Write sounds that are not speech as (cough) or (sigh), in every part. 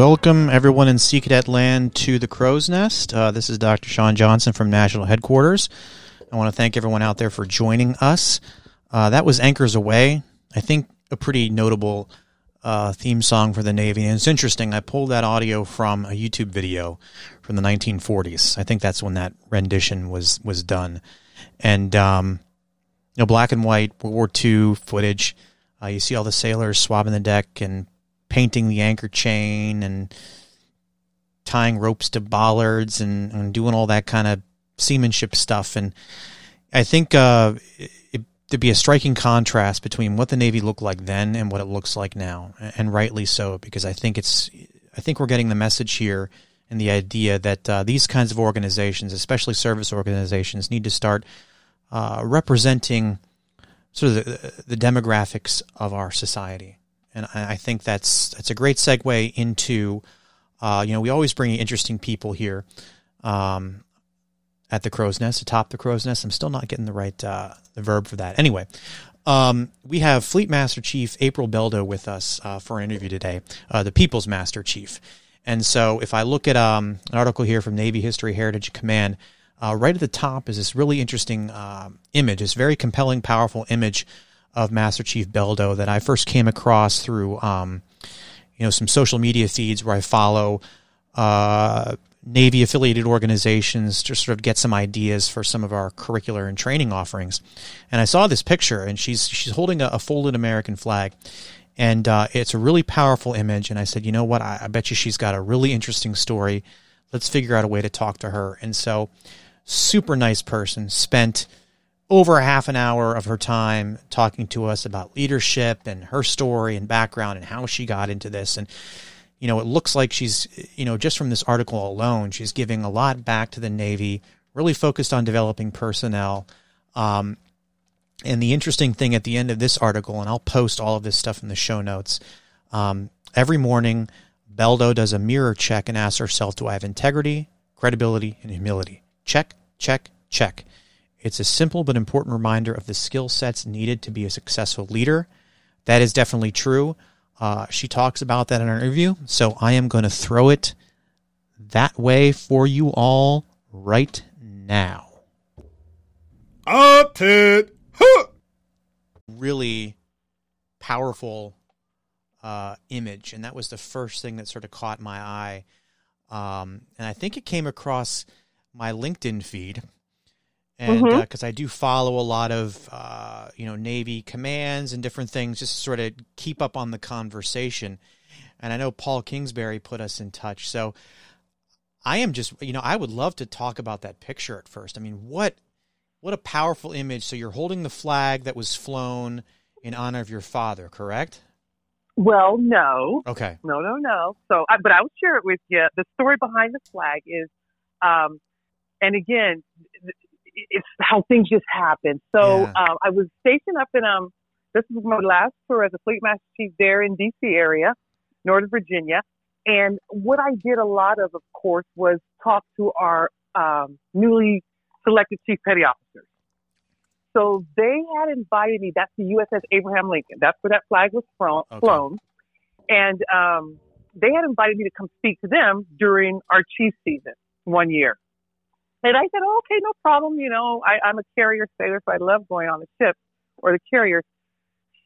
Welcome, everyone in Sea Cadet Land, to the Crow's Nest. Uh, this is Dr. Sean Johnson from National Headquarters. I want to thank everyone out there for joining us. Uh, that was Anchors Aweigh. I think a pretty notable uh, theme song for the Navy. And it's interesting. I pulled that audio from a YouTube video from the 1940s. I think that's when that rendition was was done. And um, you know, black and white World War II footage. Uh, you see all the sailors swabbing the deck and painting the anchor chain and tying ropes to bollards and, and doing all that kind of seamanship stuff. And I think uh, it, there'd be a striking contrast between what the Navy looked like then and what it looks like now, and rightly so, because I think it's I think we're getting the message here and the idea that uh, these kinds of organizations, especially service organizations, need to start uh, representing sort of the, the demographics of our society and I think that's that's a great segue into, uh, you know, we always bring interesting people here, um, at the crow's nest, atop the crow's nest. I'm still not getting the right uh, the verb for that. Anyway, um, we have Fleet Master Chief April Beldo with us uh, for an interview today, uh, the People's Master Chief. And so, if I look at um, an article here from Navy History Heritage Command, uh, right at the top is this really interesting uh, image, this very compelling, powerful image of Master Chief Beldo that I first came across through, um, you know, some social media feeds where I follow uh, Navy affiliated organizations to sort of get some ideas for some of our curricular and training offerings. And I saw this picture, and she's she's holding a, a folded American flag, and uh, it's a really powerful image. And I said, you know what? I, I bet you she's got a really interesting story. Let's figure out a way to talk to her. And so, super nice person. Spent over half an hour of her time talking to us about leadership and her story and background and how she got into this. And, you know, it looks like she's, you know, just from this article alone, she's giving a lot back to the Navy, really focused on developing personnel. Um, and the interesting thing at the end of this article, and I'll post all of this stuff in the show notes, um, every morning, Beldo does a mirror check and asks herself, Do I have integrity, credibility, and humility? Check, check, check. It's a simple but important reminder of the skill sets needed to be a successful leader. That is definitely true. Uh, she talks about that in her interview. So I am going to throw it that way for you all right now. Up it. Huh. Really powerful uh, image. And that was the first thing that sort of caught my eye. Um, and I think it came across my LinkedIn feed and because Mm-hmm. uh, I do follow a lot of uh, you know Navy commands and different things, just to sort of keep up on the conversation. And I know Paul Kingsbury put us in touch, so I am just you know I would love to talk about that picture at first. I mean, what what a powerful image! So you're holding the flag that was flown in honor of your father, correct? Well, no, Okay. no, no, no. So, I, but I will share it with you. The story behind the flag is, um, and again, it's how things just happen. So, Yeah. um, I was stationed up in um, this was my last tour as a fleet master chief there in D.C. area, Northern Virginia. And what I did a lot of, of course, was talk to our um, newly selected chief petty officers. So they had invited me. That's the USS Abraham Lincoln. That's where that flag was flown. Okay. flown. And um, they had invited me to come speak to them during our chief season one year. And I said, oh, okay, no problem. You know, I, I'm a carrier sailor, so I love going on the ship or the carrier.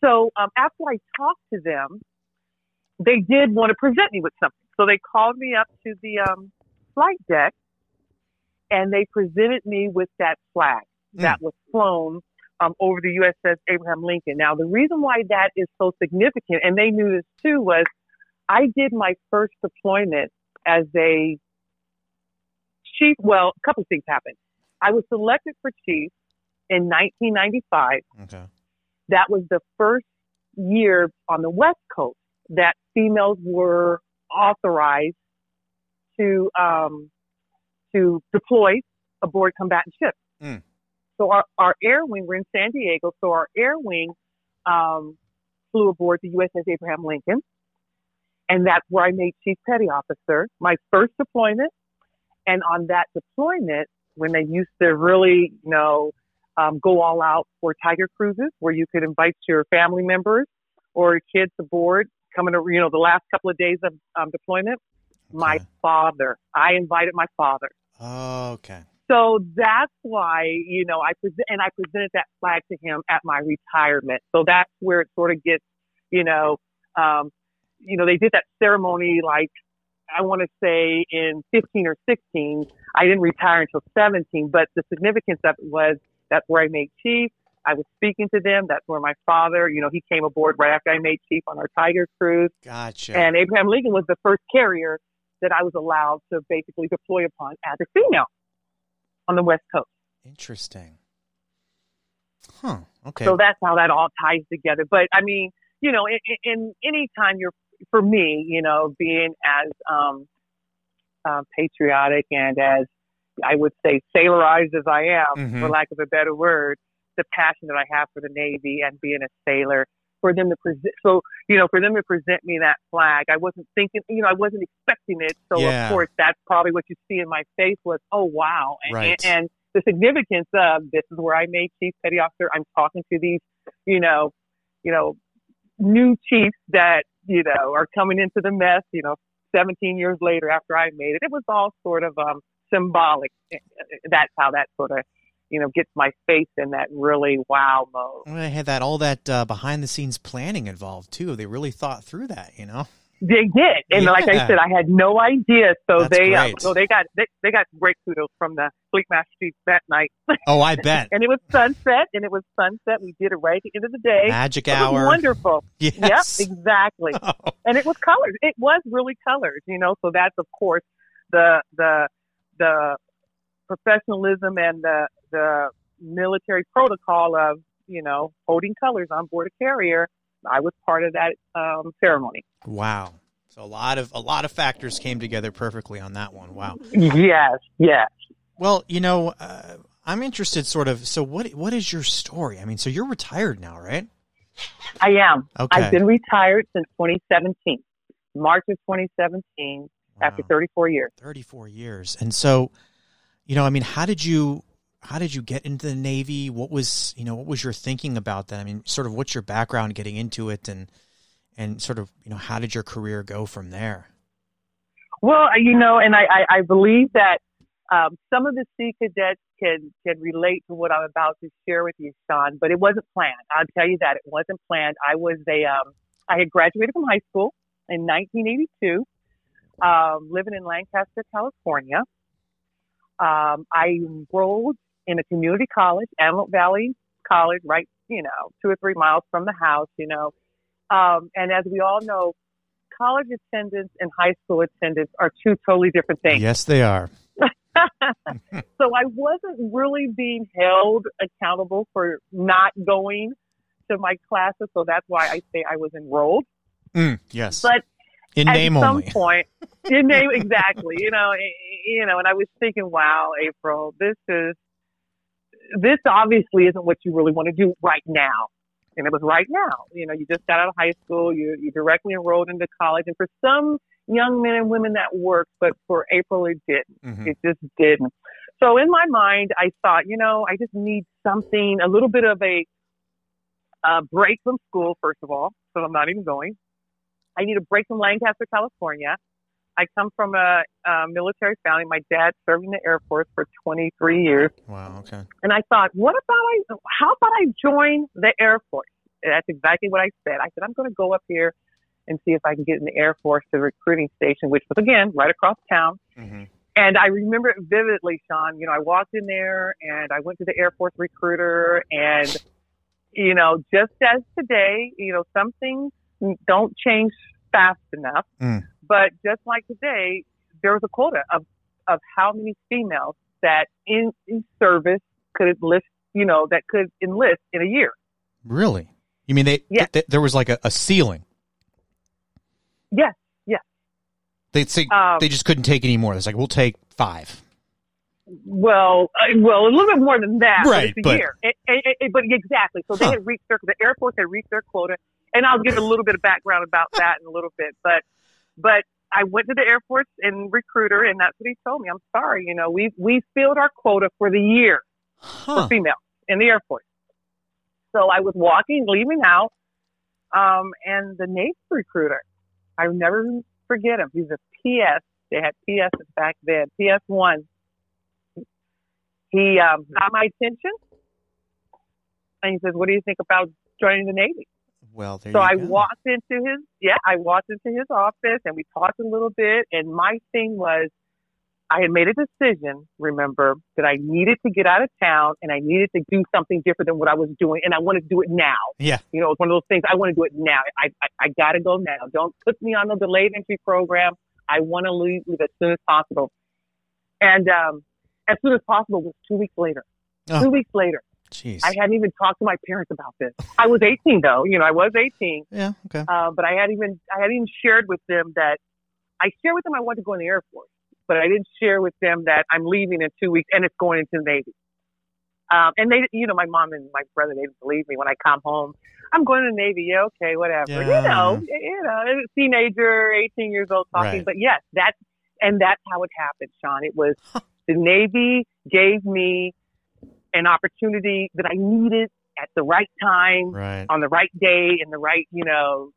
So um, after I talked to them, they did want to present me with something. So they called me up to the um, flight deck and they presented me with that flag that was flown um, over the USS Abraham Lincoln. Now, the reason why that is so significant, and they knew this too, was I did my first deployment as a chief. Well, a couple things happened. I was selected for chief in 1995, Okay. that was the first year on the West Coast that females were authorized to um, to deploy aboard combatant ships. Mm. So our, our air wing, we're in San Diego, so our air wing um, flew aboard the USS Abraham Lincoln. And that's where I made Chief Petty Officer, my first deployment. And on that deployment, when they used to really, you know, um, go all out for Tiger cruises, where you could invite your family members or kids aboard, coming to, you know, the last couple of days of um, deployment, my father, I invited my father. Oh, okay. So that's why, you know, I present, and I presented that flag to him at my retirement. So that's where it sort of gets, you know, um, you know, they did that ceremony like, I want to say in 15 or 16. I didn't retire until 17, but the significance of it was that's where I made chief. I was speaking to them. That's where my father, you know, he came aboard right after I made chief on our Tiger cruise. Gotcha. And Abraham Lincoln was the first carrier that I was allowed to basically deploy upon as a female on the West Coast. Interesting. Huh. Okay. So that's how that all ties together. But I mean, you know, in, in any time you're, for me, you know, being as um, uh, patriotic and as I would say sailorized as I am, Mhm. for lack of a better word, the passion that I have for the Navy and being a sailor, for them to present, so you know, for them to present me that flag, I wasn't thinking, you know, I wasn't expecting it. So Yeah. of course, that's probably what you see in my face was, oh wow, and, Right. and, and the significance of this is where I made Chief Petty Officer. I'm talking to these, you know, you know, new chiefs that you know are coming into the mess. You know, 17 years later after I made it, it was all sort of um, symbolic. That's how that sort of, you know, gets my face in that really wow mode. I had that all that uh, behind the scenes planning involved too. They really thought through that, you know. They did, and like I said, I had no idea. So That's they, um, so they got they, they got great kudos from the Fleet Master Chief that night. (laughs) Oh, I bet. and it was sunset, and it was sunset. We did it right at the end of the day. Magic it was hour. wonderful. Yes. Yep, exactly. (laughs) Oh, and it was colored. It was really colored, you know. So that's of course the the the professionalism and the the military protocol of you know holding colors on board a carrier. I was part of that um, ceremony. wow. So a lot of a lot of factors came together perfectly on that one. Wow. Yes, yes. Well, you know, uh, I'm interested. Sort of. So what what is your story? I mean, so you're retired now, right? I am. Okay. I've been retired since 2017, March of 2017, after 34 years. 34 years. And so, you know, I mean, how did you how did you get into the Navy? What was, you know, what was your thinking about that? I mean, sort of what's your background getting into it and and sort of, you know, how did your career go from there? Well, you know, and I, I, I believe that um, some of the Sea cadets can can relate to what I'm about to share with you, Sean. But it wasn't planned. I'll tell you that it wasn't planned. I was a um, I had graduated from high school in 1982, um, living in Lancaster, California. Um, I enrolled in a community college, Antelope Valley College, right, you know, two or three miles from the house, you know. Um, and as we all know, college attendance and high school attendance are two totally different things. Yes, they are. (laughs) (laughs) so I wasn't really being held accountable for not going to my classes. So that's why I say I was enrolled. Mm, yes. But in at name some only. (laughs) point, in name exactly, you know, eh, you know, and I was thinking, wow, April, this is this obviously isn't what you really want to do right now. And it was right now. You know, you just got out of high school, you you directly enrolled into college, and for some young men and women that worked, but for April it didn't. Mhm. It just didn't. So in my mind, I thought, you know, I just need something, a little bit of a, a break from school, first of all, so I'm not even going. I need a break from Lancaster, California. I come from a, a military family. My dad served in the Air Force for 23 years. Wow, okay. And I thought, what about I, how about I join the Air Force? And that's exactly what I said. I said, I'm going to go up here and see if I can get in the Air Force to the recruiting station, which was again right across town. hmm And I remember it vividly, Sean. You know, I walked in there and I went to the Air Force recruiter and, you know, just as today, you know, some things don't change fast enough. Mm. But just like today, there was a quota of, of how many females that in, in service could enlist, you know, that could enlist in a year. Really? You mean they? Yes. th- there was like a, a ceiling. Yes, yes. They'd say Um, they just couldn't take any more. It's like we'll take five. Well, uh, well, a little bit more than that. Right, but it's a but- year. It, it, it, but exactly. So they had reached their the Air Force had reached their quota, and I'll give a little bit of background about that in a little bit. But but I went to the Air Force and recruiter, and that's what he told me. I'm sorry, you know, we we filled our quota for the year Huh. for females in the Air Force. So I was walking, leaving out, um, and the Navy recruiter, I never forget him. He's a PS. They had PSs back then, PS one. He um, got my attention, and he says, "What do you think about joining the Navy?" Well, there So I go. walked into his yeah, I walked into his office and we talked a little bit and my thing was I had made a decision, remember, that I needed to get out of town and I needed to do something different than what I was doing and I wanted to do it now. Yeah. You know, it's one of those things I want to do it now. I I, I gotta go now. Don't put me on the delayed entry program. I want to leave, leave as soon as possible. And um as soon as possible was two weeks later. Oh. Two weeks later. Jeez. I hadn't even talked to my parents about this. I was 18 though, you know, I was 18. yeah. Okay. Uh, but I hadn't even I hadn't even shared with them that I shared with them I want to go in the Air Force, but I didn't share with them that I'm leaving in two weeks and it's going into the Navy. Um, and they, you know, my mom and my brother they didn't believe me when I come home. I'm going to the Navy. Yeah, okay, whatever. Yeah. You know, you know, teenager, 18 years old talking. Right. But yes, that's and that's how it happened, Sean. It was the Navy gave me an opportunity that I needed at the right time Right. on the right day in the right, you know,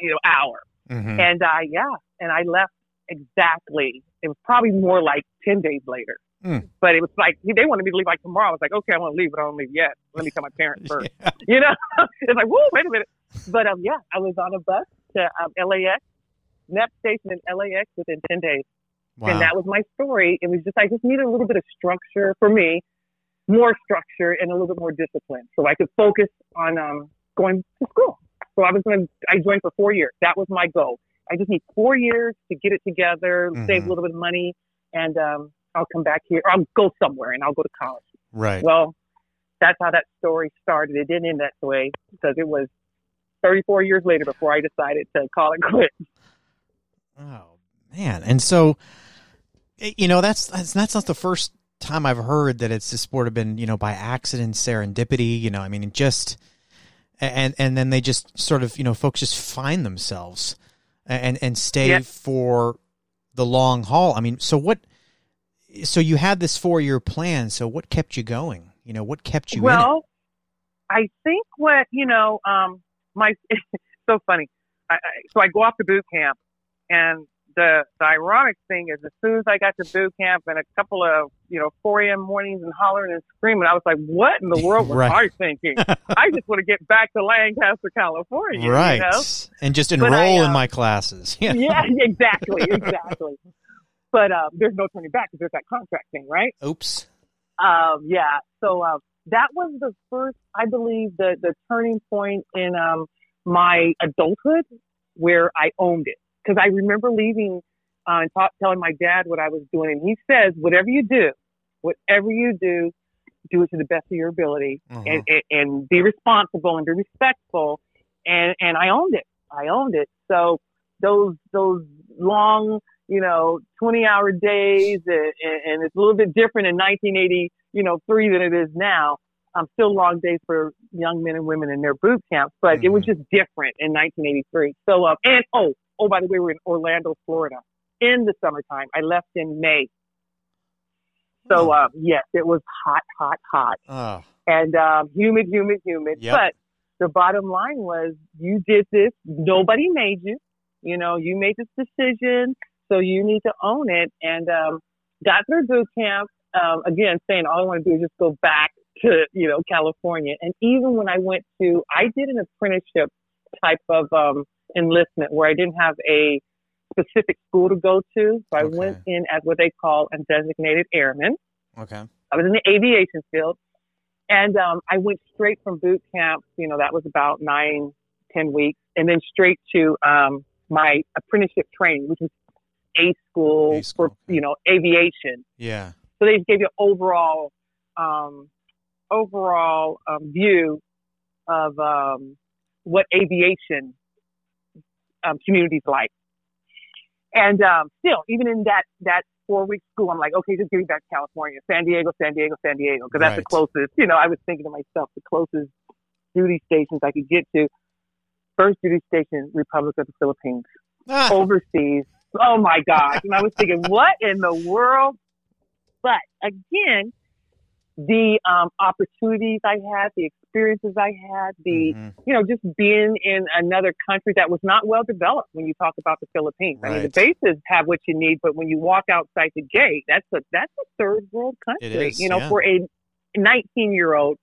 you know, hour. hmm And uh yeah, and I left exactly. It was probably more like ten days later. Mm. But it was like they wanted me to leave like tomorrow. I was like, okay, I want to leave, but I don't leave yet. Let me tell my parents (laughs) first. Yeah. You know, (laughs) it's like, whoa, wait a minute. But um, yeah, I was on a bus to um, LAX, NEP station in LAX within ten days, Wow. and that was my story. It was just I just needed a little bit of structure for me, more structure and a little bit more discipline, so I could focus on um, going to school. So I was going to, I joined for four years. That was my goal. I just need four years to get it together, save Mhm. a little bit of money, and um, I'll come back here. Or I'll go somewhere and I'll go to college. right. Well, that's how that story started. It didn't end that way because it was 34 years later before I decided to call it (laughs) quits. Oh man, and so you know that's that's that's not the first time I've heard that it's this sport have been you know by accident, serendipity. You know, I mean, just and and then they just sort of you know folks just find themselves and and stay Yeah. for the long haul. I mean, so what? So you had this four year plan. So what kept you going? You know, what kept you in well, I think what you know, um, my (laughs) so funny. I, I, so I go off to boot camp, and the the ironic thing is, as soon as I got to boot camp and a couple of you know 4 a.m. mornings and hollering and screaming, I was like, "What in the world was (laughs) Right. I thinking? (laughs) I just want to get back to Lancaster, California, right, You know? and just enroll I, in uh, my classes. (laughs) Yeah, yeah, exactly, exactly. But um, there's no turning back because there's that contract thing, right? Oops. Um, yeah. So um, that was the first, I believe, the the turning point in um, my adulthood where I owned it. Because I remember leaving uh, and ta- telling my dad what I was doing, and he says, "Whatever you do, whatever you do, do it to the best of your ability, Uh-huh. and, and and be responsible and be respectful." And and I owned it. I owned it. So those those long you know, 20 hour days and, and it's a little bit different in 1980, you know, three than it is now. Um, still long days for young men and women in their boot camps, but it was just different in 1983. So, um, and oh, oh, by the way, we're in Orlando, Florida in the summertime. I left in May. So, um, yes, it was hot, hot, hot Oh, and um, humid, humid, humid. Yep. But the bottom line was you did this. Nobody made you. You know, you made this decision, so you need to own it. And um, got through boot camp. Um, again, saying all I want to do is just go back to you know California. And even when I went to, I did an apprenticeship type of um, enlistment where I didn't have a specific school to go to. So I Okay. went in as what they call a designated airman. okay. I was in the aviation field. And um, I went straight from boot camp, you know, that was about nine, ten weeks, and then straight to um, my apprenticeship training, which was A school A school, for, you know, aviation. Yeah. So they just gave you an overall, um, overall um, view of um, what aviation um, communities like. And um, still, even in that that four week school, I'm like, okay, just give me back to California, San Diego, San Diego, San Diego, because that's the closest. You know, I was thinking to myself, the closest duty stations I could get to. First duty station, Republic of the Philippines Ah, overseas. Oh my gosh. And I was thinking, what in the world? But again, the um, opportunities I had, the experiences I had, the, mhm. you know, just being in another country that was not well developed when you talk about the Philippines. I mean, the bases have what you need, but when you walk outside the gate, that's a, that's a third world country, is, you know, yeah. for a 19 year old,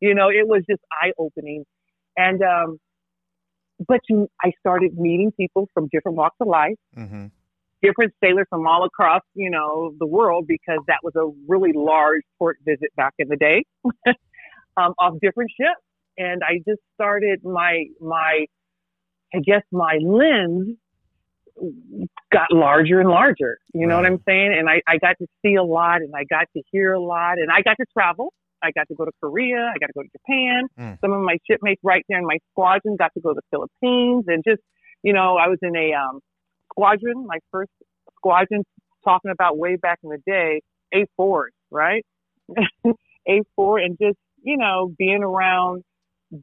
you know, it was just eye opening. And, um, but you, I started meeting people from different walks of life Mhm. Different sailors from all across, you know, the world because that was a really large port visit back in the day, (laughs) um, of different ships. And I just started my, my, I guess my lens got larger and larger. You know what I'm saying? And I, I got to see a lot and I got to hear a lot and I got to travel. I got to go to Korea. I got to go to Japan. Mm. Some of my shipmates right there in my squadron got to go to the Philippines and just, you know, I was in a, um, squadron, my first squadron, talking about way back in the day, A4s, right? (laughs) A4 and just, you know, being around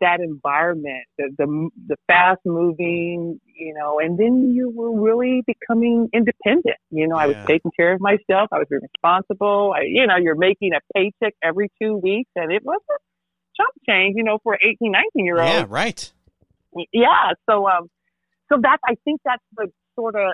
that environment, the, the, the fast moving, you know, and then you were really becoming independent. You know, I was taking care of myself. I was responsible. I, you know, you're making a paycheck every two weeks and it was a chump change, you know, for an 18, 19 year old Yeah, right. yeah so um so that's i think that's the sort of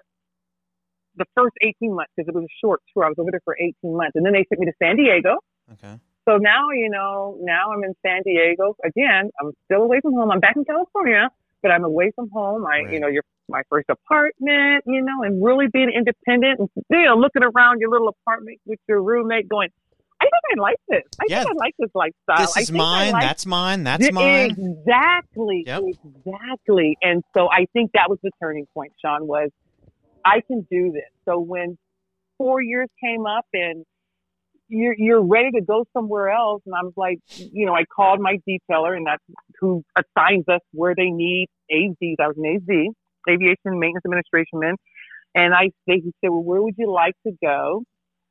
the first 18 months because it was a short tour. I was over there for 18 months and then they sent me to san diego. Okay. so now you know now i'm in san diego. Again i'm still away from home. I'm back in california but i'm away from home. I Right. you know your my first apartment you know and really being independent and you know looking around your little apartment with your roommate going i think i like this i Yeah. think i like this lifestyle This I is mine. like That's mine. That's Th- mine. Exactly. Yep. Exactly. And so I think that was the turning point, Sean, was I can do this. So when four years came up and you're, you're ready to go somewhere else, and I'm like, you know, I called my detailer, and that's who assigns us where they need AZs. I was an AZ, Aviation Maintenance Administration man. And I, they said, well, where would you like to go?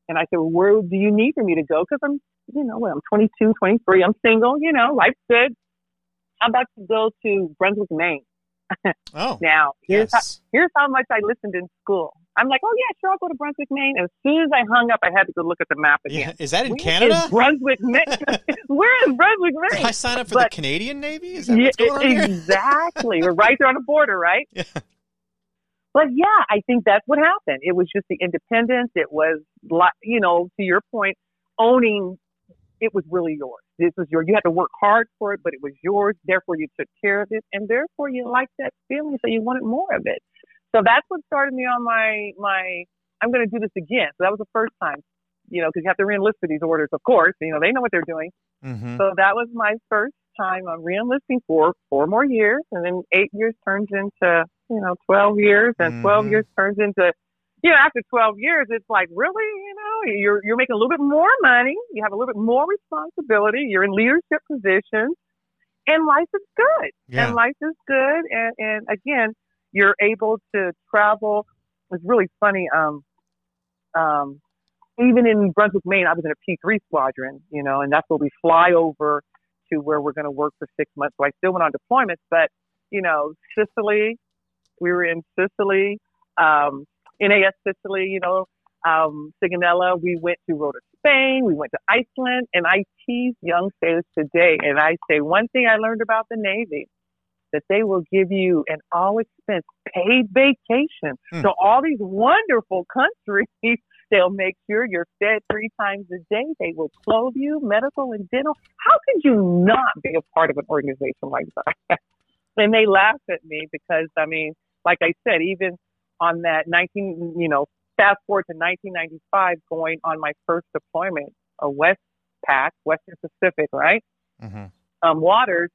And I said, well, where do you need for me to go? Because I'm, you know, I'm 22, 23. I'm single. You know, life's good. How about to go to Brunswick, Maine? (laughs) Oh, Now, here's how, here's how much I listened in school. I'm like, oh yeah, sure, I'll go to Brunswick, Maine. As soon as I hung up, I had to go look at the map Yeah. Is that in Where is Canada? Brunswick, Maine. (laughs) Where is Brunswick, Did Maine? I sign up for But- the Canadian Navy? Is that Yeah, going on here? exactly. We're right there on the border, right? (laughs) Yeah. But yeah, I think that's what happened. It was just the independence. It was, you know, to your point, owning. It was really yours. This was your. You had to work hard for it, but it was yours. Therefore, you took care of it, and therefore, you liked that feeling, so you wanted more of it. So that's what started me on my my. I'm going to do this again. So that was the first time, you know, because you have to reenlist for these orders, of course. You know, they know what they're doing. Mhm. So that was my first time on reenlisting for four more years, and then eight years turns into you know twelve years, and 12 Mhm. years turns into you know after twelve years, it's like really you know you're you're making a little bit more money, you have a little bit more responsibility, you're in leadership positions, and life is good, Yeah. and life is good, and and again you're able to travel. It's really funny. Um, um, even in Brunswick, Maine, I was in a P3 squadron, you know, and that's where we fly over to where we're going to work for six months. So I still went on deployments, but, you know, Sicily, we were in Sicily, um, NAS Sicily, you know, um, Sigonella. We went to Rota, Spain. We went to Iceland. And I tease young sailors today, and I say one thing I learned about the Navy that they will give you an all expense paid vacation Hmm. to all these wonderful countries. (laughs) They'll make sure you're fed three times a day. They will clothe you, medical and dental. How could you not be a part of an organization like that? (laughs) and they laugh at me because, I mean, like I said, even on that 19, you know, fast forward to 1995, going on my first deployment, a West Pac, Western Pacific, right? Mhm. um, waters,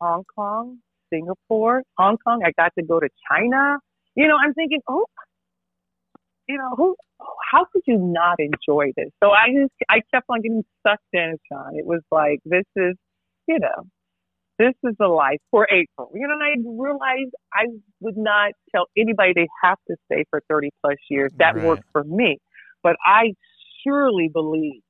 Hong Kong, Singapore, Hong Kong. I got to go to China. You know, I'm thinking, oh, you know, who? How could you not enjoy this? So I just, I kept on getting sucked in, Sean. It was like this is, you know, this is the life for April. You know, and I realized I would not tell anybody they have to stay for 30 plus years. That Right. worked for me. But I surely believe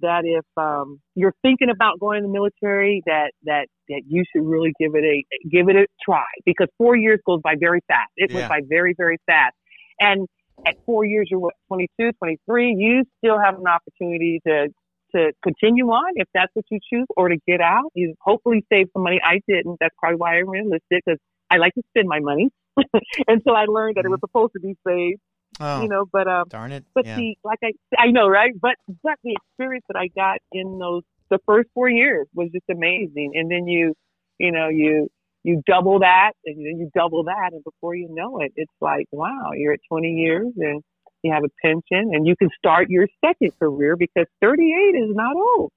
that if um, you're thinking about going in the military, that that that you should really give it a give it a try because four years goes by very fast. It Yeah. went by very very fast, and at four years you're what 22, 23. You still have an opportunity to to continue on if that's what you choose, or to get out. You hopefully save some money. I didn't. That's probably why I enlisted because I like to spend my money, (laughs) until I learned that it was supposed to be saved. Oh, You know, but um, darn it. but yeah. the like I I know right, but but the experience that I got in those the first four years was just amazing. And then you you know you you double that and then you double that, and before you know it, it's like wow, you're at 20 years and you have a pension and you can start your second career because 38 is not old.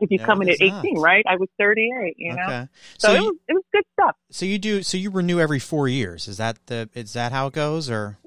If you No, come in at 18, not. right? I was 38, you know. okay. So, So, it, you, was, it was good stuff. so you do so you renew every four years. Is that the is that how it goes or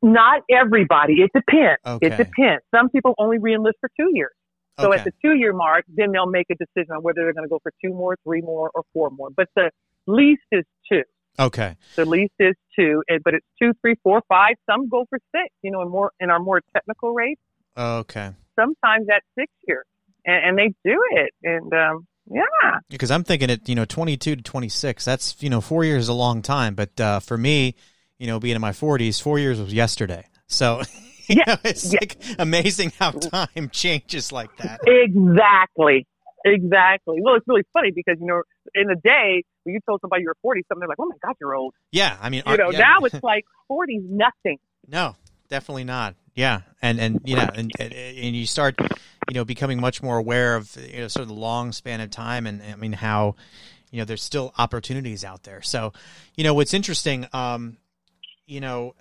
Not everybody. It depends. Okay. It depends. Some people only reenlist for two years. So okay. at the two year mark, then they'll make a decision on whether they're going to go for two more, three more, or four more. But the least is two. Okay. The least is two, but it's two, three, four, five. Some go for six. You know, in more in our more technical rates, Okay. sometimes that's six years, and, and they do it. And um, yeah, Because I'm thinking it, you know 22 to 26. That's you know four years is a long time, but uh, for me, you know, being in my 40s, four years was yesterday. So (laughs) you Yeah, know, it's yeah. like amazing how time (laughs) changes like that. exactly, exactly. Well, it's really funny because you know, in the day when you told somebody you're 40, something they're like, "Oh my God, you're old." Yeah, I mean, You know, yeah. now it's like 40's nothing. No, definitely not. Yeah, and and you know, and and and you start, you know, becoming much more aware of you know sort of the long span of time, and I mean how, you know, there's still opportunities out there. So, you know, what's interesting, um, you know,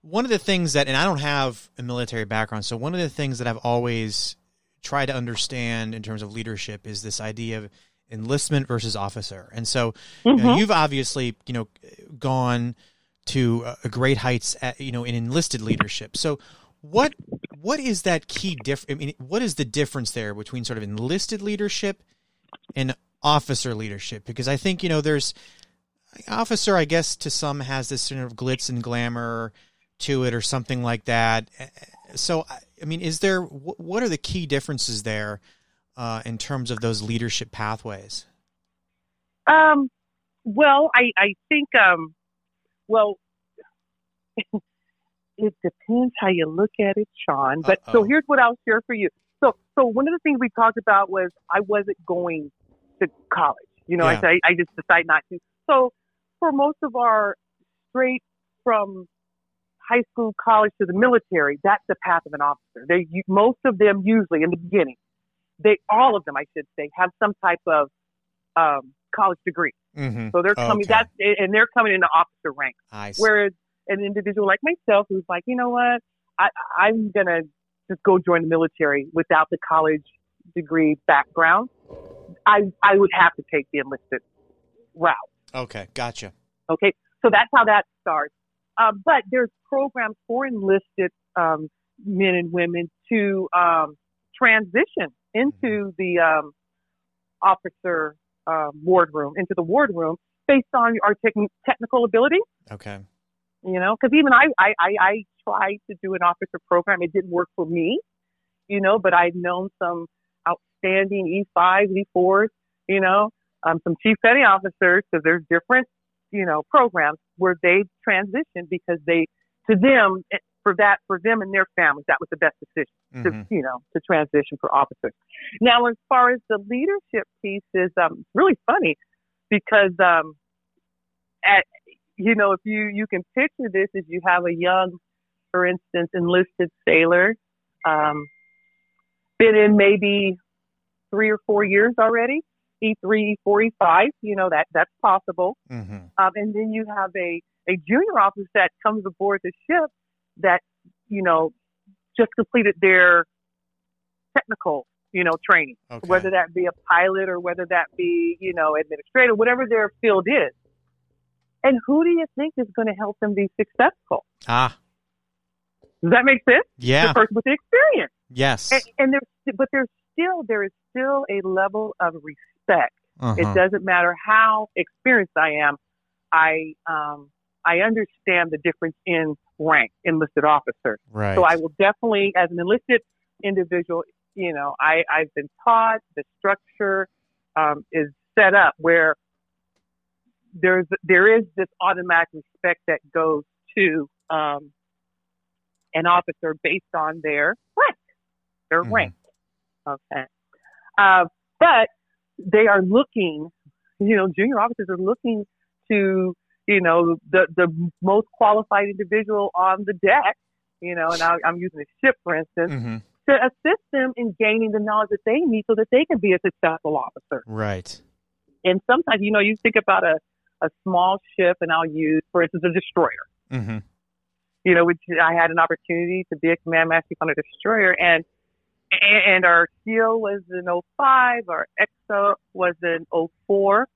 one of the things that, and I don't have a military background, so one of the things that I've always tried to understand in terms of leadership is this idea of enlistment versus officer, and so you know, Mhm. you've obviously you know gone to uh, great heights at, you know in enlisted leadership so what what is that key difference? i mean what is the difference there between sort of enlisted leadership and officer leadership because i think you know there's officer i guess to some has this sort of glitz and glamour to it or something like that so i mean is there what are the key differences there uh, in terms of those leadership pathways Um, well, I, I think, um, well, (laughs) it depends how you look at it, Sean. But Uh-oh. so here's what I'll share for you. So, so one of the things we talked about was I wasn't going to college. You know, Yeah. I I just decided not to. So, for most of our straight from high school, college to the military, that's the path of an officer. They most of them usually in the beginning, they all of them, I should say, have some type of um, college degree. mm-hmm. So they're coming. Okay. That's and they're coming into officer see. Whereas an individual like myself, who's like, you know what, I, I'm gonna just go join the military without the college degree background. I I would have to take the enlisted route. okay gotcha Okay, so that's how that starts. Um, but there's programs for enlisted um, men and women to um, transition into the um, officer uh, ward room, into the ward room, based on our techn technical ability. okay You know, because even I, I, I, I tried to do an officer program. It didn't work for me, you know, but I'd known some outstanding E5s, E4s, you know, um, some chief petty officers, because there's different, you know, programs where they transitioned because they, to them, eh, for that, for them and their families, that was the best decision to, Mhm. you know, to transition for officers. Now, as far as the leadership piece is, um, really funny because, um, at, you know, if you, you can picture this as you have a young, for instance, enlisted sailor, um, been in maybe three or four years already, E3, E4, E5, you know, that, that's possible. Mhm. Um, and then you have a, a junior officer that comes aboard the ship that, you know, just completed their technical, you know, training, okay whether that be a pilot or whether that be, you know, administrator, whatever their field is. And who do you think is going to help them be successful? ah Does that make sense? yeah The person with the experience. yes And, and there's, but there's still, there is still a level of respect Uh-huh. It doesn't matter how experienced I am. I um, I understand the difference in rank, enlisted officer. Right. So I will definitely, as an enlisted individual, you know, I, I've been taught the structure um, is set up where there's there is this automatic respect that goes to um, an officer based on their rank, their Mhm. rank. Okay, uh, but they are looking, you know, junior officers are looking to, you know, the the most qualified individual on the deck, you know, and I, I'm using a ship for instance, hmm to assist them in gaining the knowledge that they need so that they can be a successful officer. Right. And sometimes, you know, you think about a, a small ship, and I'll use, for instance, a destroyer. hmm You know, which I had an opportunity to be a command master on a destroyer, and and our seal was in 05, our XO was in 04.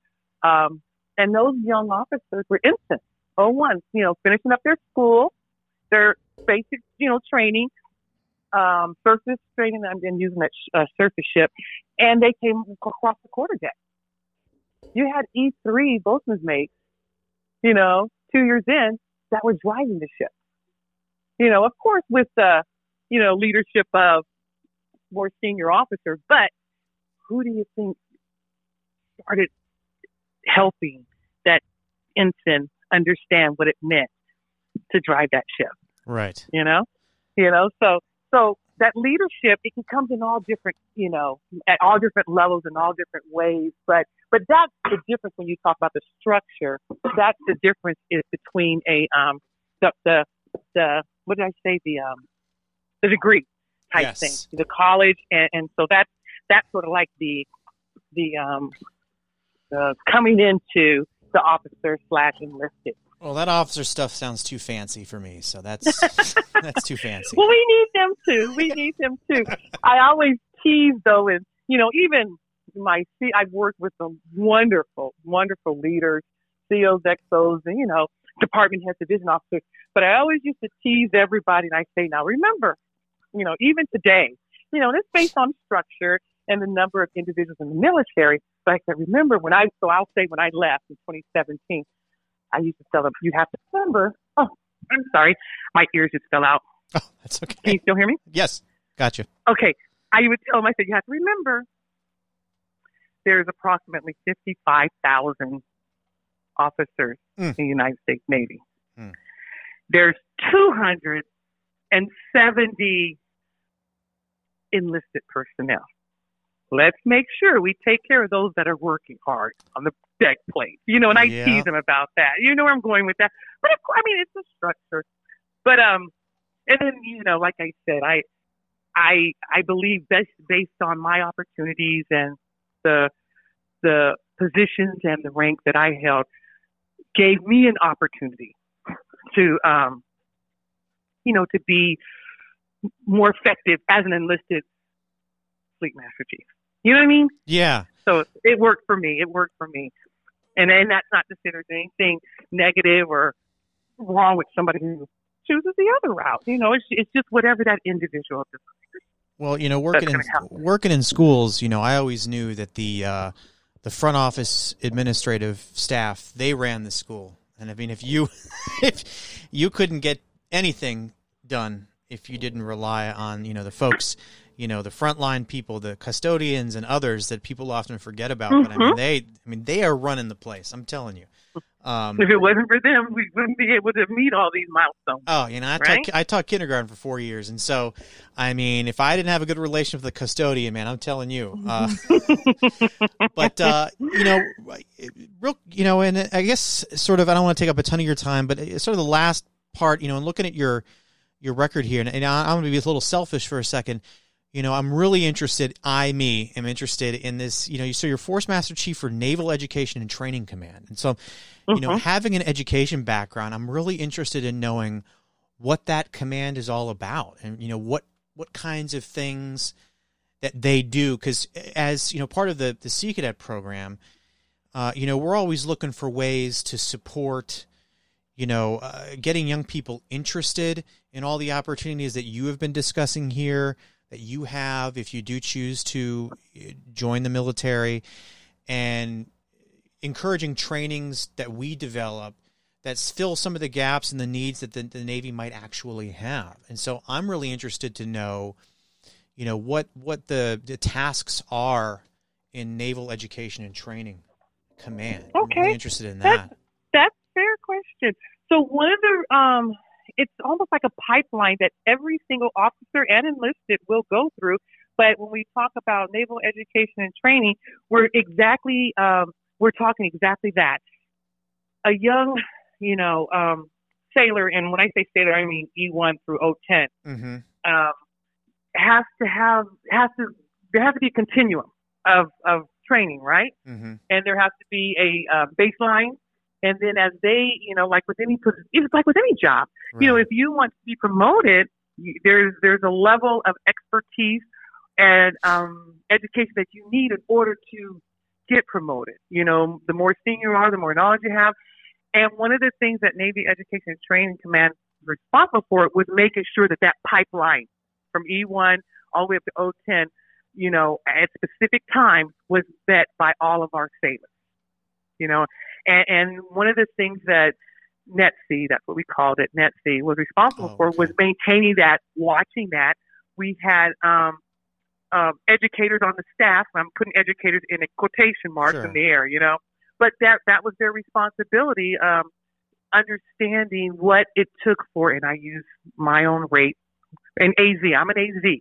Um, and those young officers were infants, 01, you know, finishing up their school, their basic, you know, training, um, surface training, I'm been using that sh- uh, surface ship, and they came across the quarterdeck. You had E3 boatswain's mates, you know, two years in, that were driving the ship. You know, of course, with the, you know, leadership of more senior officers, but who do you think started helping that ensign understand what it meant to drive that ship? Right. you know you know so so that leadership it can come in all different you know at all different levels in all different ways but but that's the difference when you talk about the structure that's the difference is between a um the the, the what did i say the um the degree type Yes. thing the college and and so that's that's sort of like the the um the coming into the officer slash enlisted Well, that officer stuff sounds too fancy for me, so that's (laughs) that's too fancy. Well, we need them too. We need them too. I always tease though, and you know, even my C, I've worked with some wonderful, wonderful leaders, COs, XOs, and you know, department heads, division officers. But I always used to tease everybody, and I say, now remember, you know, even today, you know, and it's based on structure and the number of individuals in the military. But I said, remember when I, so I'll say when I left in 2017, I used to tell them, you have to remember. Oh, I'm sorry, my ears just fell out. Oh, that's okay. Can you still hear me? Yes, gotcha. Okay. I would tell them, I said, you have to remember there's approximately 55,000 officers Mm. in the United States Navy. Mm. There's 270 enlisted personnel. Let's make sure we take care of those that are working hard on the deck plate. You know, and I Yeah. tease them about that. You know where I'm going with that. But of course, I mean, it's a structure. But um, and then you know, like I said, I I I believe based based on my opportunities and the the positions and the rank that I held gave me an opportunity to um you know to be more effective as an enlisted fleet master chief. You know what I mean? Yeah. So it worked for me. It worked for me. And and that's not to say there's anything negative or wrong with somebody who chooses the other route. You know, it's it's just whatever that individual does. Well, you know, working in working in schools, you know, I always knew that the uh, the front office administrative staff they ran the school, and I mean, if you (laughs) if you couldn't get anything done if you didn't rely on you know the folks, you know, the frontline people, the custodians and others that people often forget about. But I mean, Mhm. they I mean they are running the place. I'm telling you. Um, If it wasn't for them, we wouldn't be able to meet all these milestones. Oh, you know, I, Right? taught, I taught kindergarten for four years, and so, I mean, if I didn't have a good relation with the custodian, man, I'm telling you. Uh, (laughs) but uh, you know, real, you know, and I guess sort of, I don't want to take up a ton of your time, but it's sort of the last part, you know, and looking at your your record here, and, and I- I'm going to be a little selfish for a second. You know, I'm really interested. I, me, am interested in this. You know, so you're Force Master Chief for Naval Education and Training Command, and so, you know, Mhm. having an education background, I'm really interested in knowing what that command is all about, and you know what what kinds of things that they do. Because as you know, part of the the Sea Cadet program, uh, you know, we're always looking for ways to support you know, uh, getting young people interested in all the opportunities that you have been discussing here, that you have if you do choose to uh, join the military. and encouraging trainings that we develop that fill some of the gaps and the needs that the, the Navy might actually have. And so I'm really interested to know, you know, what what the, the tasks are in naval education and training command. Okay. I'm really interested in that. that's question. So one of the um, it's almost like a pipeline that every single officer and enlisted will go through. But when we talk about naval education and training, we're exactly um, we're talking exactly that. A young, you know, um, sailor, and when I say sailor, I mean E1 through O10, Mm-hmm. um, has to have has to there has to be a continuum of of training, right? Mm-hmm. and there has to be a uh, baseline. And then as they, you know, like with any, it's like with any job, you know, if you want to be promoted, there's there's a level of expertise and um, education that you need in order to get promoted. You know, the more senior you are, the more knowledge you have. And one of the things that Navy Education and Training Command was responsible for was making sure that that pipeline from E1 all the way up to O10, you know, at specific times was met by all of our sailors. You know, and, and one of the things that NETC, that's what we called it, NETC, was responsible Oh, for was maintaining that, watching that. We had um, um, educators on the staff. I'm putting educators in a quotation marks Sure. in the air, you know, but that that was their responsibility. Um, understanding what it took for, and I use my own rate, an AZ. I'm an AZ,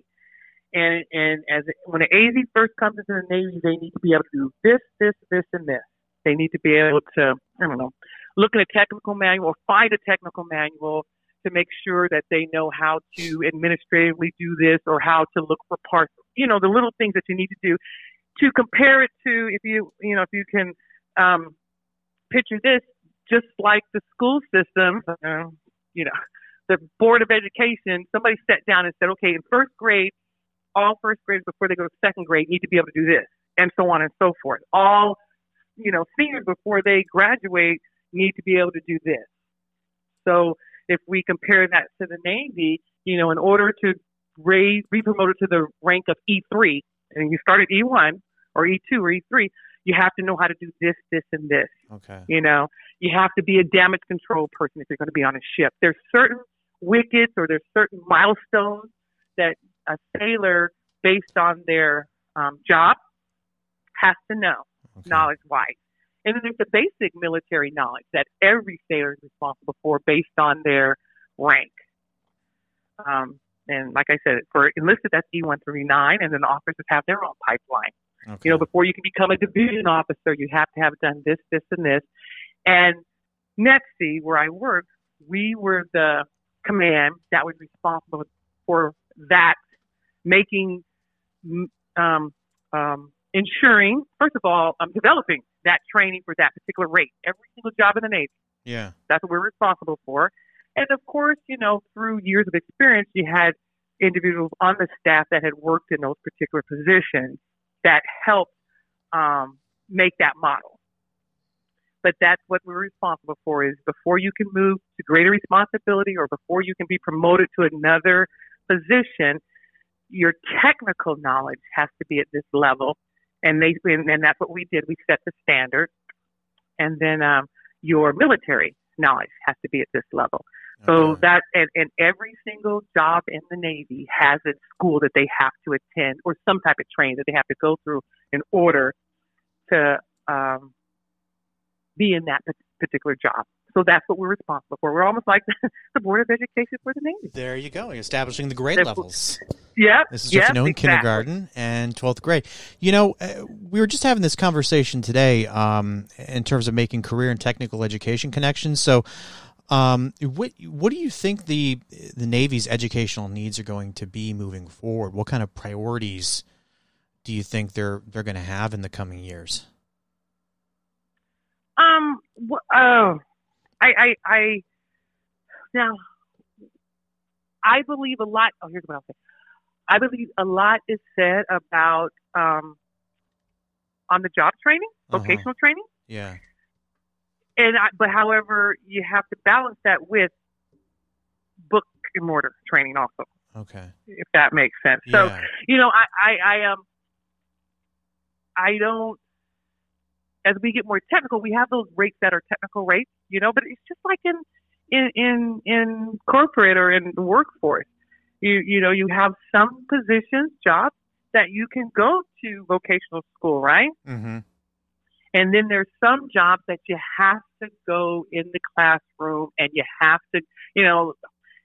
and and as when an AZ first comes into the Navy, they need to be able to do this, this, this, and this. They need to be able to, I don't know, look in a technical manual or find a technical manual to make sure that they know how to administratively do this or how to look for parts. You know, the little things that you need to do to compare it to if you, you know, if you can um, picture this, just like the school system, uh, you know, the Board of Education, somebody sat down and said, okay, in first grade, all first graders before they go to second grade need to be able to do this, and so on and so forth. All, you know, seniors before they graduate need to be able to do this. So if we compare that to the Navy, you know, in order to raise, be promoted to the rank of E3, and you start at E1 or E2 or E3, you have to know how to do this, this, and this. Okay. You know, you have to be a damage control person if you're going to be on a ship. There's certain wickets or there's certain milestones that a sailor, based on their um, job, has to know okay. knowledge wise. And then there's the basic military knowledge that every sailor is responsible for based on their rank. Um, and like I said, for enlisted, that's E139, and then officers have their own pipeline. Okay. You know, before you can become a division officer, you have to have done this, this, and this. And NETC, where I work, we were the command that was responsible for that, making, um, um, ensuring, first of all, um, developing that training for that particular rate. Every single job in the Navy. yeah. That's what we're responsible for. And of course, you know, through years of experience, you had individuals on the staff that had worked in those particular positions that helped um, make that model. But that's what we're responsible for is before you can move to greater responsibility or before you can be promoted to another position, your technical knowledge has to be at this level. And they and, and that's what we did. We set the standard. And then um, your military knowledge has to be at this level. So Okay. that and, and every single job in the Navy has a school that they have to attend or some type of training that they have to go through in order to um, be in that particular job. So that's what we're responsible for. We're almost like (laughs) the Board of Education for the Navy. There you go. Establishing the grade That's- levels. Yep. This is yep, what you know in exactly. kindergarten and 12th grade. You know, uh, we were just having this conversation today um, in terms of making career and technical education connections. So, um, what what do you think the the Navy's educational needs are going to be moving forward? What kind of priorities do you think they're they're going to have in the coming years? Um. wh- Oh, I, I, I. Now, I believe a lot. Oh, here's what I'll say. I believe a lot is said about um, on the job training, Uh-huh. vocational training, Yeah. and I, but however, you have to balance that with book and mortar training also, Okay. if that makes sense. So yeah. you know, I, I, I um, I don't as we get more technical, we have those rates that are technical rates, you know, but it's just like in, in, in, in corporate or in the workforce. You, you know, you have some positions, jobs that you can go to vocational school, right? Mm-hmm. And then there's some jobs that you have to go in the classroom and you have to, you know,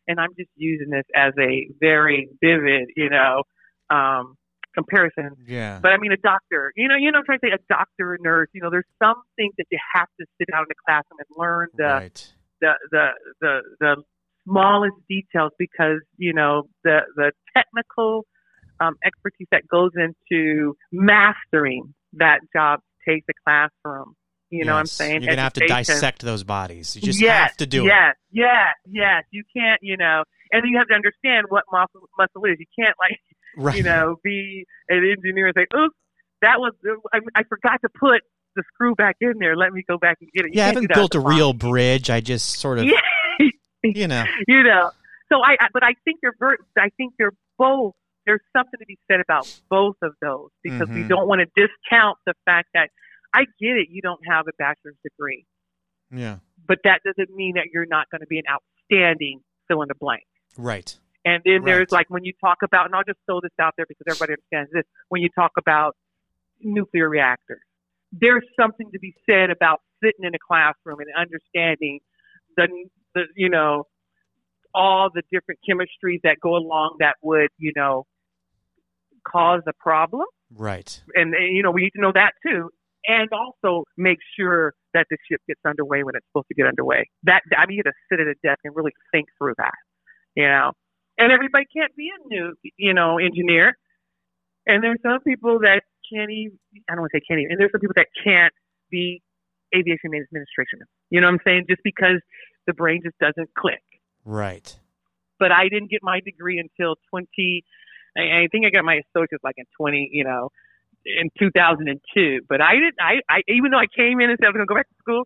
and I'm just using this as a very vivid, you know, um, comparison. Yeah. But I mean, a doctor, you know, you know, I'm trying to say a doctor, a nurse, you know, there's some things that you have to sit down in the classroom and learn the, right. the, the, the, the smallest details because, you know, the, the technical, um, expertise that goes into mastering that job takes a classroom. You know what I'm saying? You're gonna have to dissect those bodies. You just yes, have to do it. yes, Yes, yes, You can't, you know, and you have to understand what muscle muscle is. You can't like. Right. you know, be an engineer and say, "Oops, that was I, I forgot to put the screw back in there. Let me go back and get it." You yeah, I haven't built a real bridge. I just sort of, (laughs) you know, you know. So I, but I think you're, I think they're both. There's something to be said about both of those because we Mhm. don't want to discount the fact that I get it. You don't have a bachelor's degree, yeah, but that doesn't mean that you're not going to be an outstanding fill in the blank. right. And then there's like when you talk about, and I'll just throw this out there because everybody understands this. When you talk about nuclear reactors, there's something to be said about sitting in a classroom and understanding the, the you know, all the different chemistries that go along that would, you know, cause a problem. Right. And, and you know, we need to know that too. And also make sure that the ship gets underway when it's supposed to get underway. That I mean, you have to sit at a desk and really think through that, you know. And everybody can't be a new, you know, engineer. And there's some people that can't even. I don't want to say can't even. And there's some people that can't be aviation administration. You know what I'm saying? Just because the brain just doesn't click. Right. But I didn't get my degree until 20. I, I think I got my associate's like in 20. You know, in 2002. But I didn't. I, I even though I came in and said I was going to go back to school,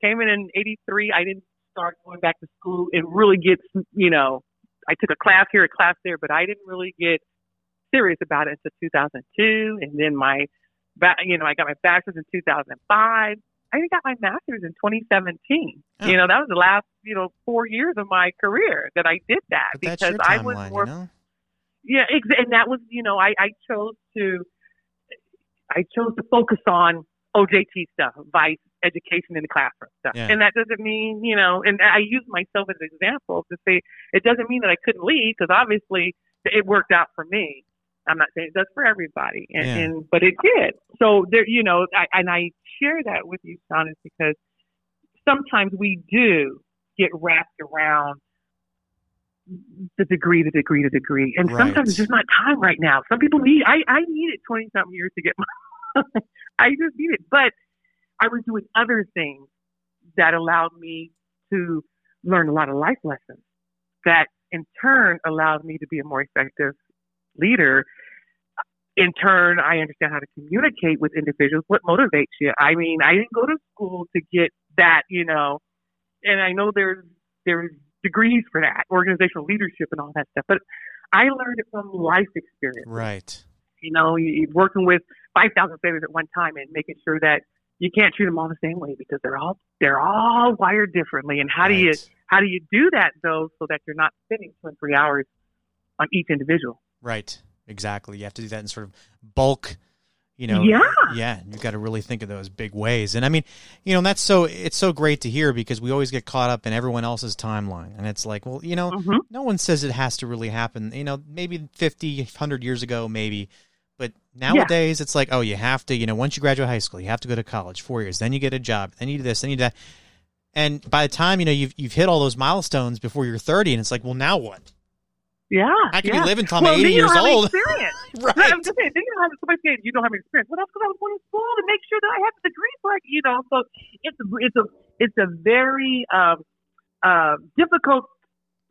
came in in '83. I didn't start going back to school and really get. You know, I took a class here, a class there, but I didn't really get serious about it until 2002. And then my, you know, I got my bachelor's in 2005. I even got my master's in 2017. Oh. You know, that was the last, you know, four years of my career that I did that But because I was more you know. yeah, ex- and that was, you know, I, I chose to, I chose to focus on OJT stuff, vice education in the classroom stuff, Yeah. and that doesn't mean, you know, and I use myself as an example to say it doesn't mean that I couldn't lead because obviously it worked out for me. I'm not saying it does for everybody, and, Yeah. and but it did. So there, you know, I, and I share that with you, Sean, is because sometimes we do get wrapped around the degree, the degree, the degree, and Right. sometimes it's just not time right now. Some people need. I I needed twenty something years to get my. (laughs) I just needed, but I was doing other things that allowed me to learn a lot of life lessons. That in turn allowed me to be a more effective leader. In turn, I understand how to communicate with individuals. What motivates you? I mean, I didn't go to school to get that, you know, and I know there's there's degrees for that, organizational leadership and all that stuff. But I learned it from life experience. Right. You know, working with five thousand sailors at one time and making sure that you can't treat them all the same way because they're all they're all wired differently. And how do you how do you do that though so that you're not spending two and three hours on each individual? Right. Exactly. You have to do that in sort of bulk. You know. Yeah. Yeah. You've got to really think of those big ways. And I mean, you know, and that's so it's so great to hear because we always get caught up in everyone else's timeline, and it's like, well, you know, hmm no one says it has to really happen. You know, maybe 50, 100 years ago, maybe. Nowadays, it's like, oh, you have to, you know, once you graduate high school, you have to go to college four years, then you get a job, then you do this, then you do that. And by the time, you know, you've, you've hit all those milestones before you're 30, and it's like, well, now what? Yeah, I could yeah. be living until I'm well, 80 then you years old. Experience. (laughs) right. I'm just saying, then you don't have somebody saying you don't have any experience. Well, that's because I was going to school to make sure that I have the degree for it. You know, so it's a, it's a it's a very um, uh, difficult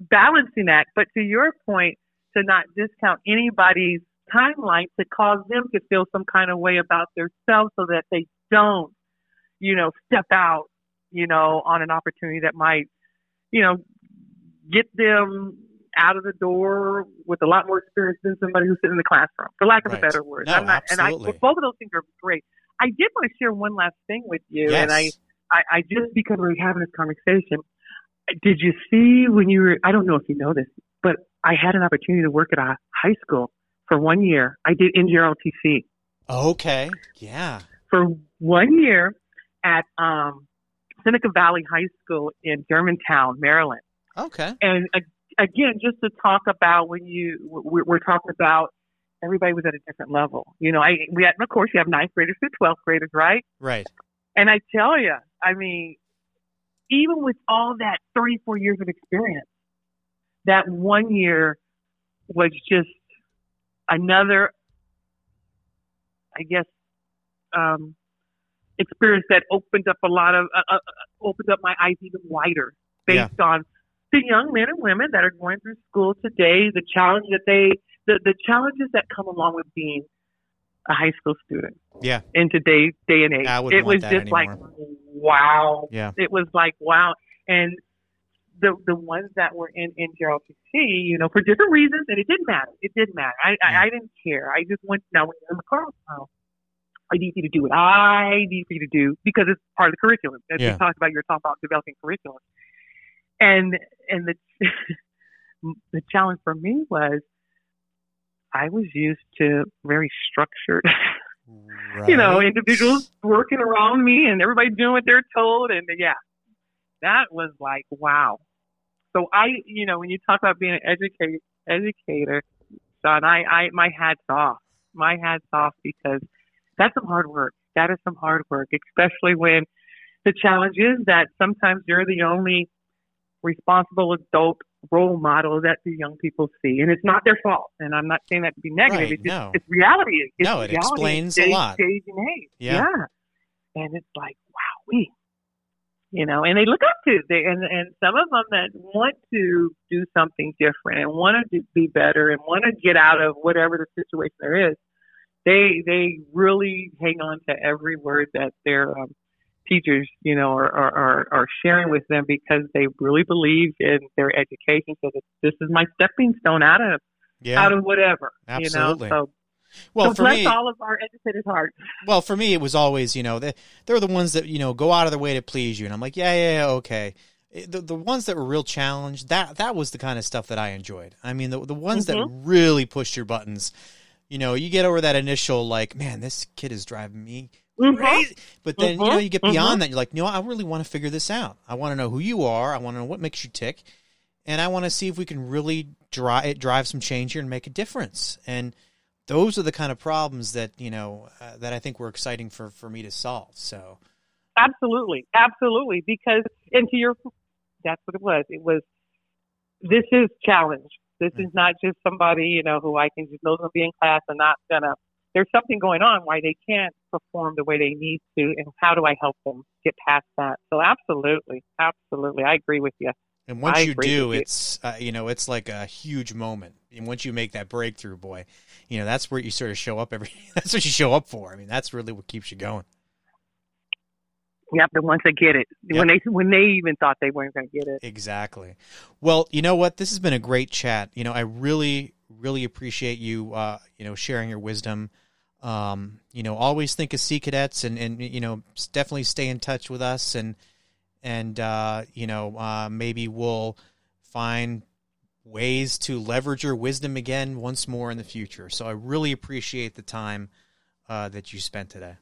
balancing act. But to your point, to not discount anybody's timeline to cause them to feel some kind of way about themselves, so that they don't, you know, step out, you know, on an opportunity that might, you know, get them out of the door with a lot more experience than somebody who's sitting in the classroom, for lack of Right. a better word. No, I'm not, and I, absolutely. both of those things are great. I did want to share one last thing with you, yes. and I, I, I just because we're having this conversation, did you see when you were? I don't know if you know this, but I had an opportunity to work at a high school for one year. I did in NJROTC okay. Yeah. for one year at um, Seneca Valley High School in Germantown, Maryland. Okay. And uh, again, just to talk about when you we're, we're talking about everybody was at a different level. You know, I we had of course you have ninth graders through twelfth graders, right? Right. And I tell you, I mean, even with all that 34 years of experience, that one year was just another, I guess, um, experience that opened up a lot of, uh, uh, opened up my eyes even wider based on the young men and women that are going through school today, the challenge that they, the, the challenges that come along with being a high school student Yeah. in today's day and age. It was just like wow. Yeah. It was like wow. And the the ones that were in in JROTC, you know, for different reasons, and it didn't matter. It didn't matter. I Yeah. I, I mm. didn't care. I just went now when you're in the. Oh, I need you to do what I need for you to do because it's part of the curriculum. As Yeah. we talked about, you're talking about developing curriculum, and and the (laughs) the challenge for me was I was used to very structured (laughs) you know, individuals working around me and everybody doing what they're told. And yeah, that was like, wow. So I, you know, when you talk about being an educator, educator, son, I, I, my hat's off, my hat's off because that's some hard work. That is some hard work, especially when the challenge is that sometimes you're the only responsible adult role model that the young people see, and it's not their fault. And I'm not saying that to be negative. Right, it's just, no. it's reality. It's No, it reality explains in a lot. And age. Yeah. And it's like, wow, we, you know, and they look up to they and and some of them that want to do something different and want to do, be better and want to get out of whatever the situation there is. They they really hang on to every word that their um, teachers, you know, are, are are sharing with them because they really believe in their education. So that this is my stepping stone out of Yeah. out of whatever, Absolutely. you know. So, well, so for bless me, all of our educated hearts. well, for me, it was always, you know, they, they're the ones that, you know, go out of their way to please you. And I'm like, yeah, yeah, yeah okay. The, the ones that were real challenged, that, that was the kind of stuff that I enjoyed. I mean, the, the ones that really pushed your buttons, you know, you get over that initial, like, man, this kid is driving me Mhm. crazy. But then, you know, Mhm. you get beyond that. You're like, no, I really want to figure this out. I want to know who you are. I want to know what makes you tick. And I want to see if we can really drive, drive some change here and make a difference. And those are the kind of problems that, you know, uh, that I think were exciting for, for me to solve. So, Absolutely, absolutely. Because, and to your, that's what it was. It was. This is challenge. This is not just somebody you know who I can just know them be in class and not gonna. There's something going on why they can't perform the way they need to, and how do I help them get past that? So, absolutely, absolutely, I agree with you. And once I you do, with you. it's, uh, you know, it's like a huge moment. And once you make that breakthrough, boy, you know, that's where you sort of show up every, (laughs) that's what you show up for. I mean, that's really what keeps you going. Yep, the ones that get it when they when they even thought they weren't going to get it. Exactly. Well, you know what? This has been a great chat. You know, I really, really appreciate you, uh, you know, sharing your wisdom. Um, you know, always think of Sea Cadets and, and, you know, definitely stay in touch with us and, and, uh, you know, uh, maybe we'll find ways to leverage your wisdom again once more in the future. So I really appreciate the time, uh, that you spent today.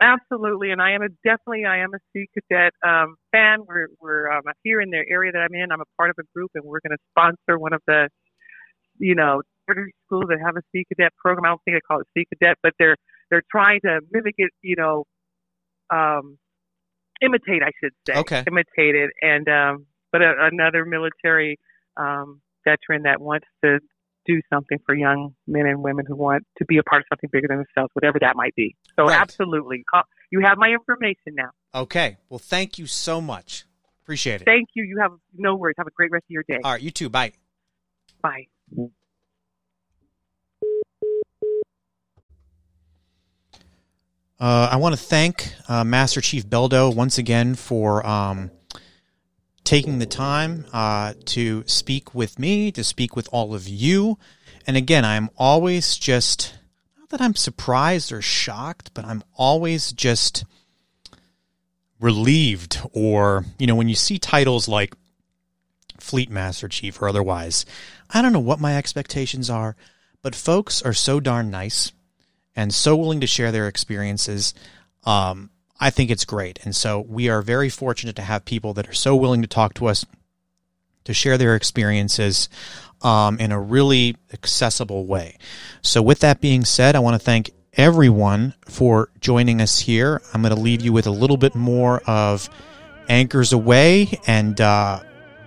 Absolutely, and I am a definitely I am a Sea Cadet um, fan. We're we're um, here in the area that I'm in. I'm a part of a group, and we're going to sponsor one of the, you know, charter schools that have a Sea Cadet program. I don't think they call it Sea Cadet, but they're they're trying to mimic it. You know, um, imitate, I should say, Okay. imitate it. And um, but a, another military um, veteran that wants to do something for young men and women who want to be a part of something bigger than themselves, whatever that might be. So Right. absolutely, you have my information now. Okay. Well, thank you so much. Appreciate it. Thank you. You have no worries. Have a great rest of your day. All right. You too. Bye. Bye. Uh, I want to thank uh, Master Chief Beldo once again for um, taking the time uh, to speak with me, to speak with all of you. And again, I'm always just not that I'm surprised or shocked, but I'm always just relieved or, you know, when you see titles like Fleet Master Chief or otherwise, I don't know what my expectations are, but folks are so darn nice and so willing to share their experiences. Um, I think it's great. And so we are very fortunate to have people that are so willing to talk to us, to share their experiences um, in a really accessible way. So, with that being said, I want to thank everyone for joining us here. I'm going to leave you with a little bit more of Anchors Aweigh and uh,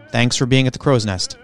thanks for being at the Crow's Nest.